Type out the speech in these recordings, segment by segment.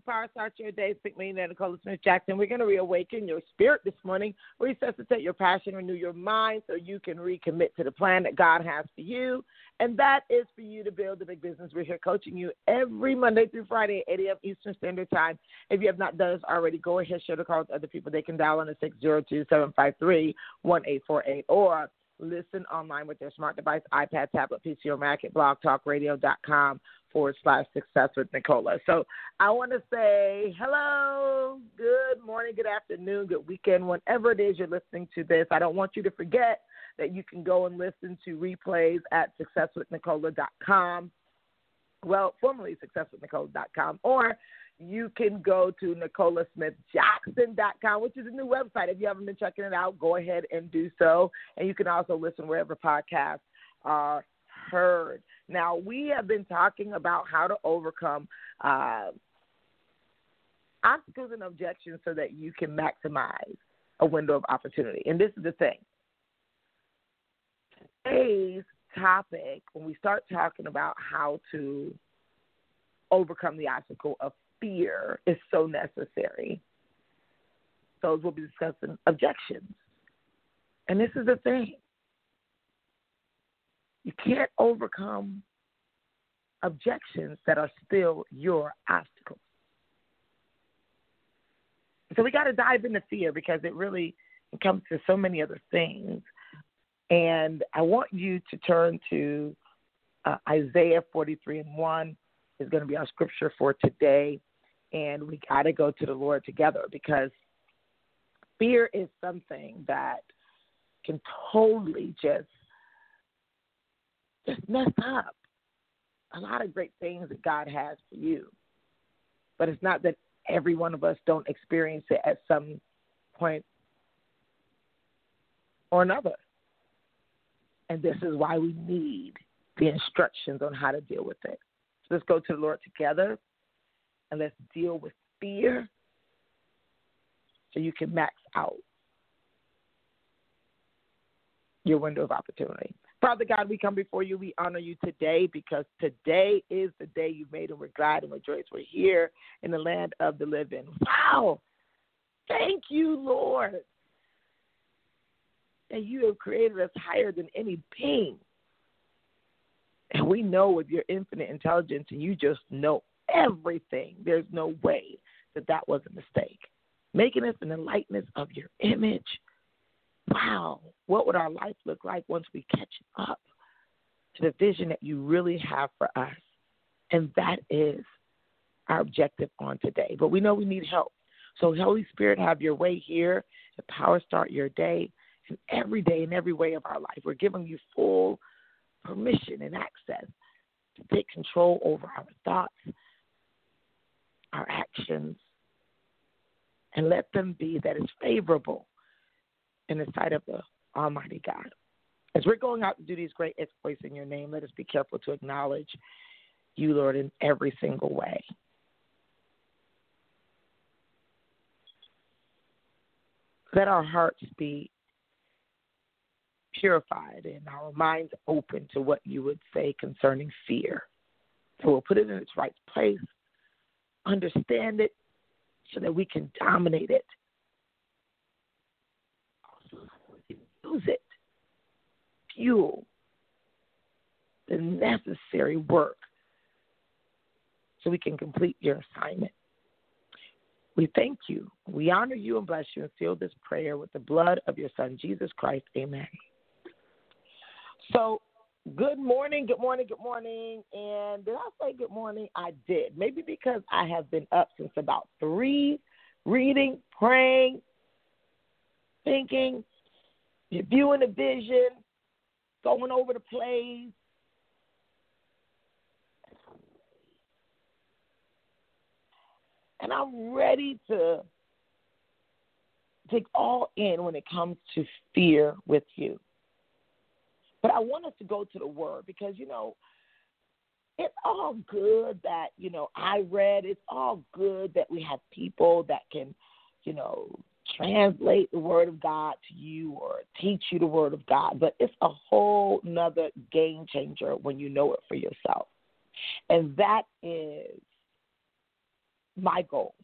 To Power Start Your Day. Speak me, Nicola Smith Jackson. We're going to reawaken your spirit this morning, resuscitate your passion, renew your mind so you can recommit to the plan that God has for you. And that is for you to build a big business. We're here coaching you every Monday through Friday at 8 a.m. Eastern Standard Time. If you have not done this already, go ahead, share the call with other people. They can dial on the 602 753 1848 or listen online with their smart device, iPad, tablet, PC, or Mac at blogtalkradio.com forward slash success with Nicola. So I want to say hello, good morning, good afternoon, good weekend, whenever it is you're listening to this. I don't want you to forget that you can go and listen to replays at successwithnicola.com. Well, formerly successwithnicola.com, or you can go to nicolasmithjackson.com, which is a new website. If you haven't been checking it out, go ahead and do so. And you can also listen wherever podcasts are heard. Now, we have been talking about how to overcome uh, obstacles and objections so that you can maximize a window of opportunity. And this is the thing. Today's topic, when we start talking about how to overcome the obstacle of fear, is so necessary. So we'll be discussing objections. And this is the thing can't overcome objections that are still your obstacles. So we got to dive into fear because it really comes to so many other things. And I want you to turn to uh, Isaiah 43 and 1 is going to be our scripture for today. And we got to go to the Lord together because fear is something that can totally just just messed up a lot of great things that God has for you. But it's not that every one of us don't experience it at some point or another. And this is why we need the instructions on how to deal with it. So let's go to the Lord together and let's deal with fear so you can max out your window of opportunity. Father God, we come before you. We honor you today because today is the day you made, and we're glad and rejoice. We're here in the land of the living. Wow. Thank you, Lord, that you have created us higher than any being. And we know with your infinite intelligence, and you just know everything. There's no way that that was a mistake. Making us in the likeness of your image wow, what would our life look like once we catch up to the vision that you really have for us? And that is our objective on today. But we know we need help. So, Holy Spirit, have your way here to power start your day and every day in every way of our life. We're giving you full permission and access to take control over our thoughts, our actions, and let them be that is favorable in the sight of the Almighty God. As we're going out to do these great exploits in your name, let us be careful to acknowledge you, Lord, in every single way. Let our hearts be purified and our minds open to what you would say concerning fear. So we'll put it in its right place, understand it, so that we can dominate it use it, fuel the necessary work so we can complete your assignment. We thank you. We honor you and bless you and seal this prayer with the blood of your Son, Jesus Christ. Amen. So, good morning, good morning, good morning. And did I say good morning? I did. Maybe because I have been up since about three, reading, praying, thinking, you're viewing the vision, going over the plays. And I'm ready to dig all in when it comes to fear with you. But I want us to go to the word because, you know, it's all good that, you know, I read, it's all good that we have people that can, you know, translate the word of God to you or teach you the word of God, but it's a whole nother game changer when you know it for yourself. And that is my goal.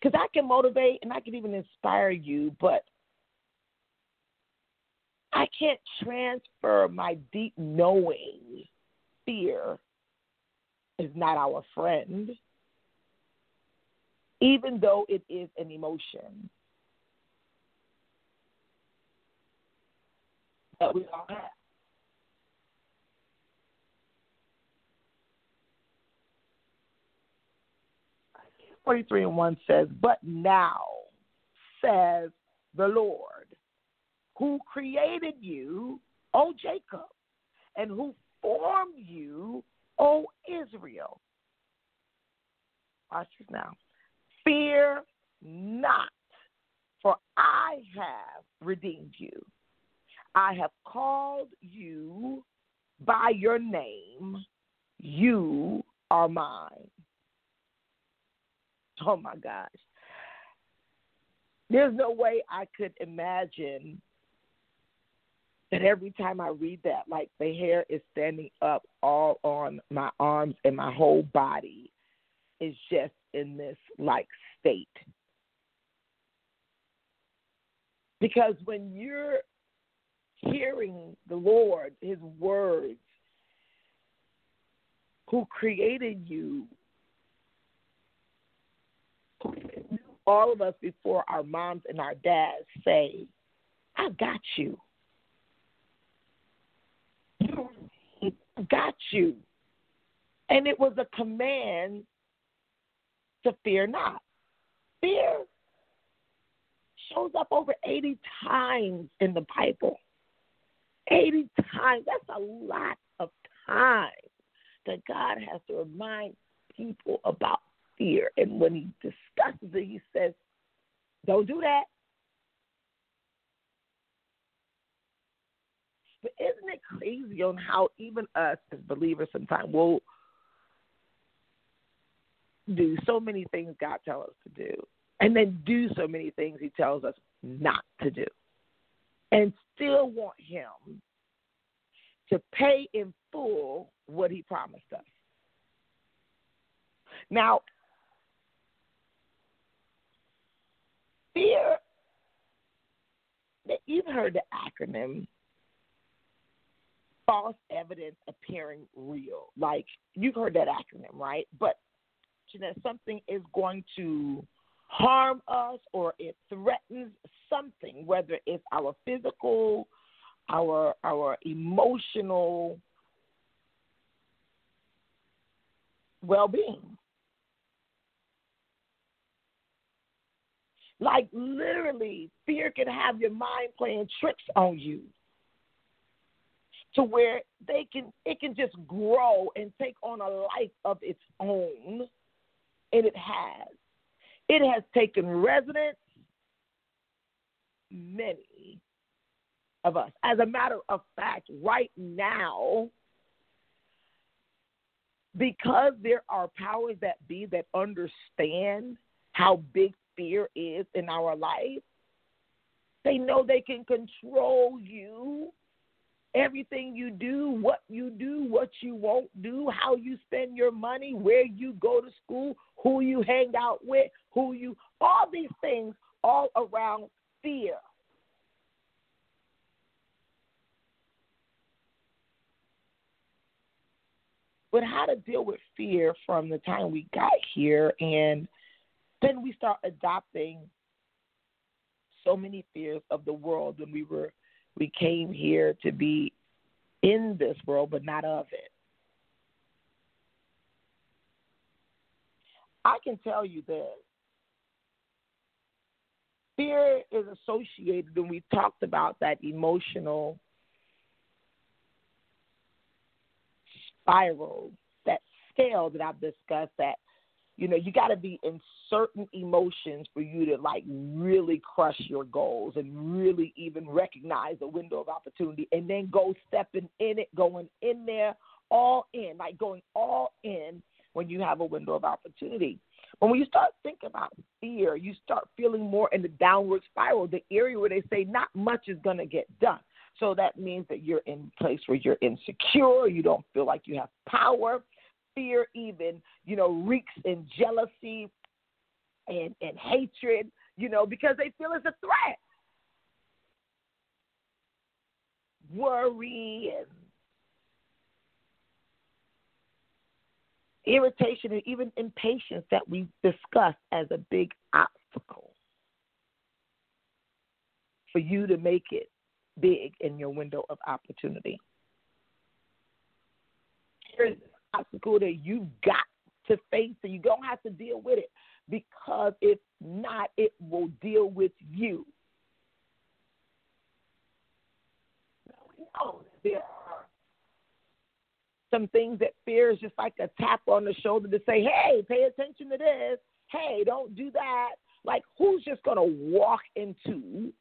Because I can motivate and I can even inspire you, but I can't transfer my deep knowing. Fear is not our friend, even though it is an emotion that we all have. 43 and 1 says, But now, says the Lord, who created you, O Jacob, and who formed you, O Israel. Watch this now. Fear not, for I have redeemed you. I have called you by your name. You are mine. Oh my gosh. There's no way I could imagine that every time I read that, like the hair is standing up all on my arms and my whole body is just in this like state. Because when you're hearing the Lord, His words, who created you all of us before our moms and our dads say, I got you. Got you. And it was a command to fear not. Fear shows up over 80 times in the Bible. 80 times. That's a lot of time that God has to remind people about fear. And when he discusses it, he says, Don't do that. But isn't it crazy on how even us as believers sometimes will do so many things God tells us to do, and then do so many things He tells us not to do, and still want Him to pay in full what He promised us. Now, fear that you've heard the acronym false evidence appearing real. Like you've heard that acronym, right? But know, something is going to harm us or it threatens something, whether it's our physical, our our emotional well being. Like literally, fear can have your mind playing tricks on you to where they can it can just grow and take on a life of its own. And it has. It has taken residence many of us. As a matter of fact, right now, because there are powers that be that understand how big fear is in our life. They know they can control you, everything you do, what you do, what you won't do, how you spend your money, where you go to school, who you hang out with, who you, all these things all around fear. But how to deal with fear from the time we got here and then we start adopting so many fears of the world when we were we came here to be in this world but not of it. I can tell you this. Fear is associated, and we talked about that emotional spiral, that scale that I've discussed that you know you got to be in certain emotions for you to like really crush your goals and really even recognize the window of opportunity and then go stepping in it going in there all in like going all in when you have a window of opportunity. But when you start thinking about fear you start feeling more in the downward spiral the area where they say not much is going to get done. So that means that you're in place where you're insecure you don't feel like you have power fear even, you know, reeks in jealousy and, and hatred, you know, because they feel it's a threat. Worry and irritation and even impatience that we discussed as a big obstacle for you to make it big in your window of opportunity. Here's obstacle that you got to face and you don't have to deal with it because if not, it will deal with you. know there are some things that fear is just like a tap on the shoulder to say, hey, pay attention to this. Hey, don't do that. Like, who's just going to walk into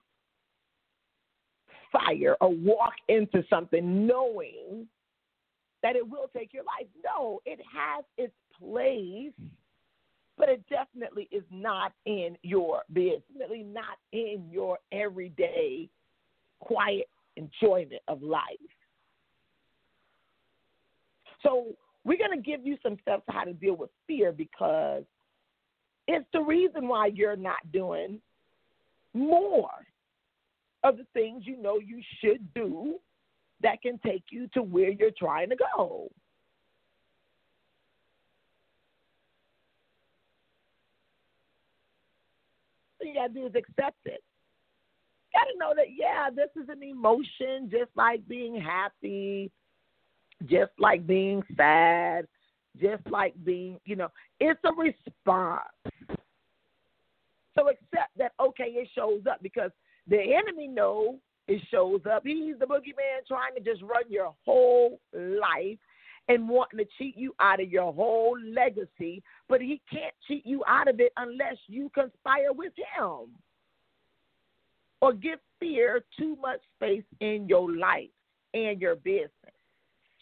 fire or walk into something knowing that it will take your life. No, it has its place, but it definitely is not in your business, definitely not in your everyday quiet enjoyment of life. So, we're going to give you some steps how to deal with fear because it's the reason why you're not doing more of the things you know you should do that can take you to where you're trying to go. All you gotta do is accept it. You gotta know that yeah, this is an emotion, just like being happy, just like being sad, just like being, you know, it's a response. So accept that okay, it shows up because the enemy knows it shows up. He's the boogeyman trying to just run your whole life and wanting to cheat you out of your whole legacy, but he can't cheat you out of it unless you conspire with him or give fear too much space in your life and your business.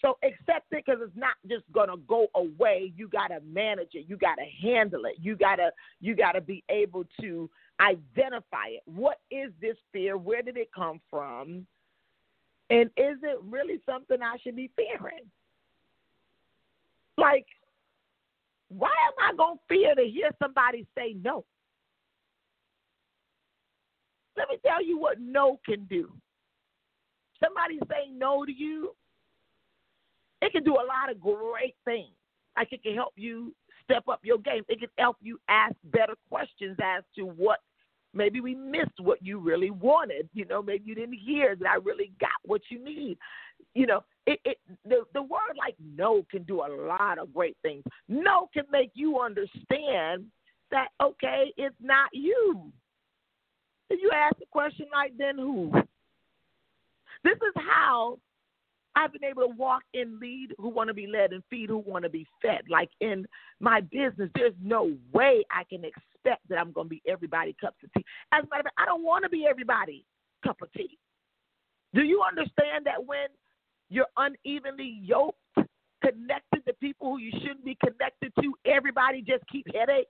So accept it because it's not just gonna go away. You gotta manage it. You gotta handle it. You gotta you gotta be able to identify it. What is this fear? Where did it come from? And is it really something I should be fearing? Like, why am I going to fear to hear somebody say no? Let me tell you what no can do. Somebody saying no to you, it can do a lot of great things. Like it can help you step up your game. It can help you ask better questions as to what maybe we missed what you really wanted. You know, maybe you didn't hear that I really got what you need. You know, it, it the the word like no can do a lot of great things. No can make you understand that okay, it's not you. If you ask a question like then who? This is how I've been able to walk and lead who want to be led and feed who want to be fed. Like in my business, there's no way I can expect that I'm going to be everybody cups of tea. As a matter of fact, I don't want to be everybody cup of tea. Do you understand that when you're unevenly yoked, connected to people who you shouldn't be connected to, everybody just keep headaches?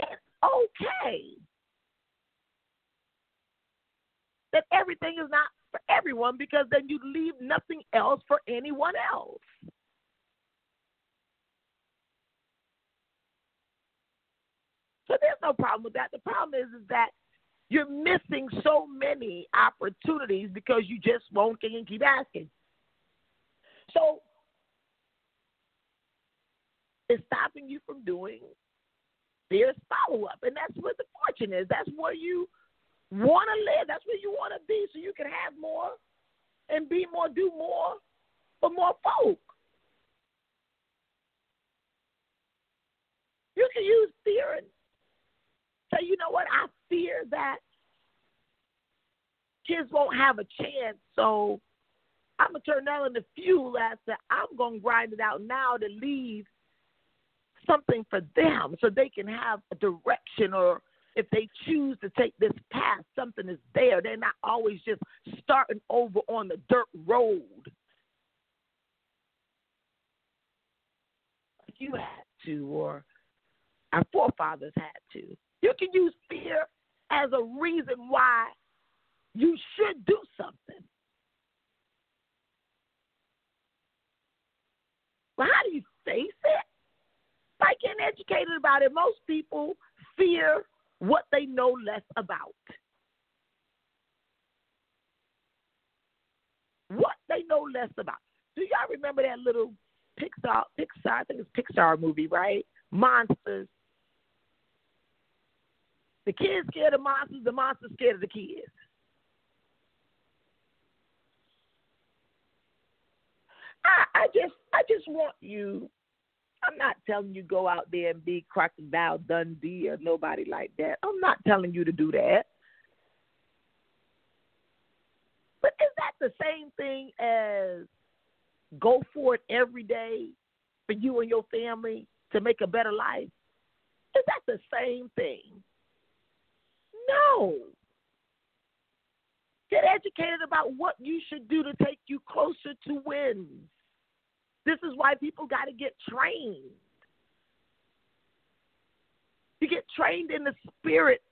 It's okay that everything is not for everyone because then you leave nothing else for anyone else. So there's no problem with that. The problem is, is that you're missing so many opportunities because you just won't and keep asking. So it's stopping you from doing there's follow up. And that's what the fortune is. That's where you want to live. That's where you want to be so you can have more and be more, do more for more folk. You can use fear and say, you know what, I fear that kids won't have a chance, so I'm gonna turn that into fuel as to I'm gonna grind it out now to leave something for them so they can have a direction or if they choose to take this path, something is there. They're not always just starting over on the dirt road. You had to, or our forefathers had to. You can use fear as a reason why you should do something. But how do you face it? By getting educated about it. Most people fear what they know less about. What they know less about. Do y'all remember that little Pixar, Pixar, I think it's Pixar movie, right? Monsters. The kids scared of monsters, the monsters scared of the kids. I, I just I just want you I'm not telling you go out there and be crocodile Dundee or nobody like that. I'm not telling you to do that. But is that the same thing as go for it every day for you and your family to make a better life? Is that the same thing? No. Get educated about what you should do to take you closer to wins. This is why people got to get trained. You get trained in the spirit,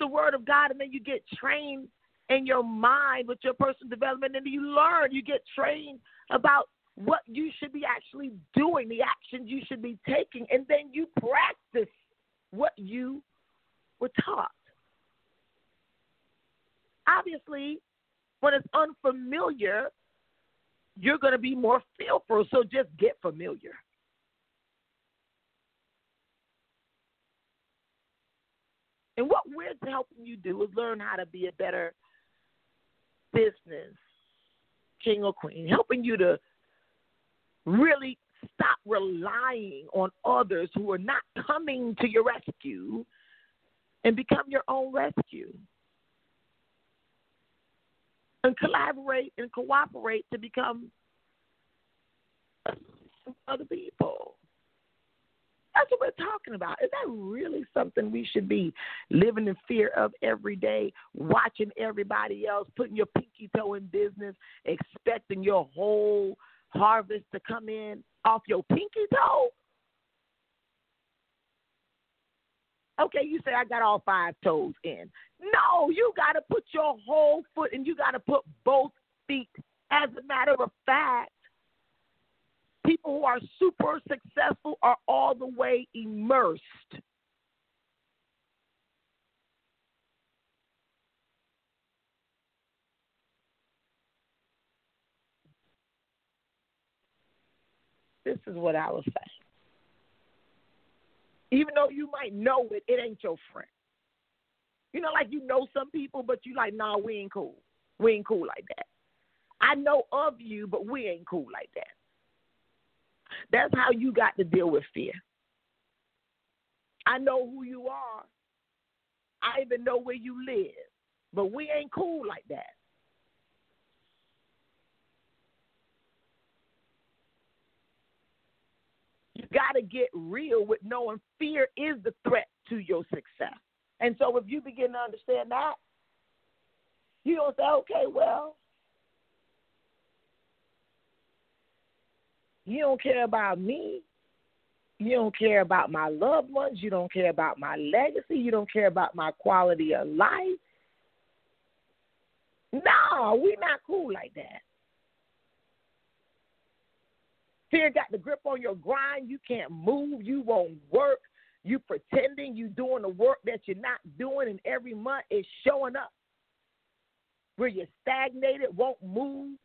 the word of God, and then you get trained in your mind with your personal development, and you learn. You get trained about what you should be actually doing, the actions you should be taking, and then you practice what you were taught. Obviously, when it's unfamiliar, you're going to be more fearful. So just get familiar. And what we're helping you do is learn how to be a better business king or queen, helping you to really stop relying on others who are not coming to your rescue and become your own rescue and collaborate and cooperate to become other people. That's what we're talking about. Is that really something we should be living in fear of every day, watching everybody else, putting your pinky toe in business, expecting your whole harvest to come in off your pinky toe? Okay, you say I got all five toes in. No, you got to put your whole foot and you got to put both feet. As a matter of fact, people who are super successful are all the way immersed. This is what I was saying. Even though you might know it, it ain't your friend. You know, like you know some people, but you like, nah, we ain't cool. We ain't cool like that. I know of you, but we ain't cool like that. That's how you got to deal with fear. I know who you are. I even know where you live, but we ain't cool like that. Got to get real with knowing fear is the threat to your success. And so if you begin to understand that, you don't say, okay, well, you don't care about me. You don't care about my loved ones. You don't care about my legacy. You don't care about my quality of life. No, we're not cool like that. Fear got the grip on your grind. You can't move. You won't work. You pretending you doing the work that you're not doing, and every month it's showing up. Where you're stagnated, won't move.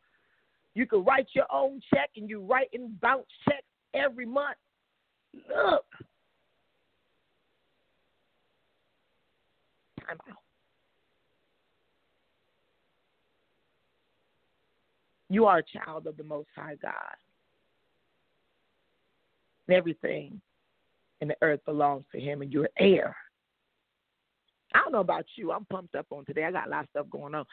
You can write your own check, and you write and bounce checks every month. Look, time out. You are a child of the Most High God. Everything and the earth belongs to him, and you're heir. I don't know about you. I'm pumped up on today. I got a lot of stuff going on.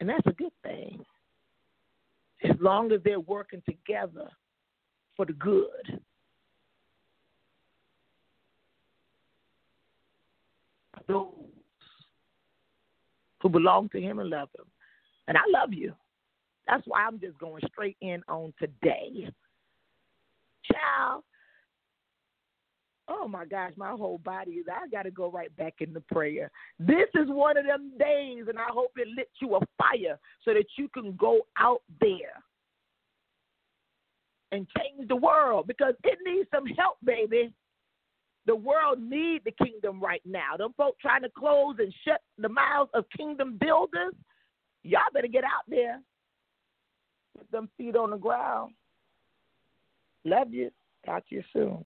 And that's a good thing. As long as they're working together for the good. Those who belong to Him and love Him. And I love you. That's why I'm just going straight in on today. Child. Oh my gosh, my whole body is. I got to go right back into prayer. This is one of them days, and I hope it lit you a fire so that you can go out there and change the world because it needs some help, baby. The world need the kingdom right now. Them folk trying to close and shut the mouths of kingdom builders. Y'all better get out there. Put them feet on the ground. Love you. Talk to you soon.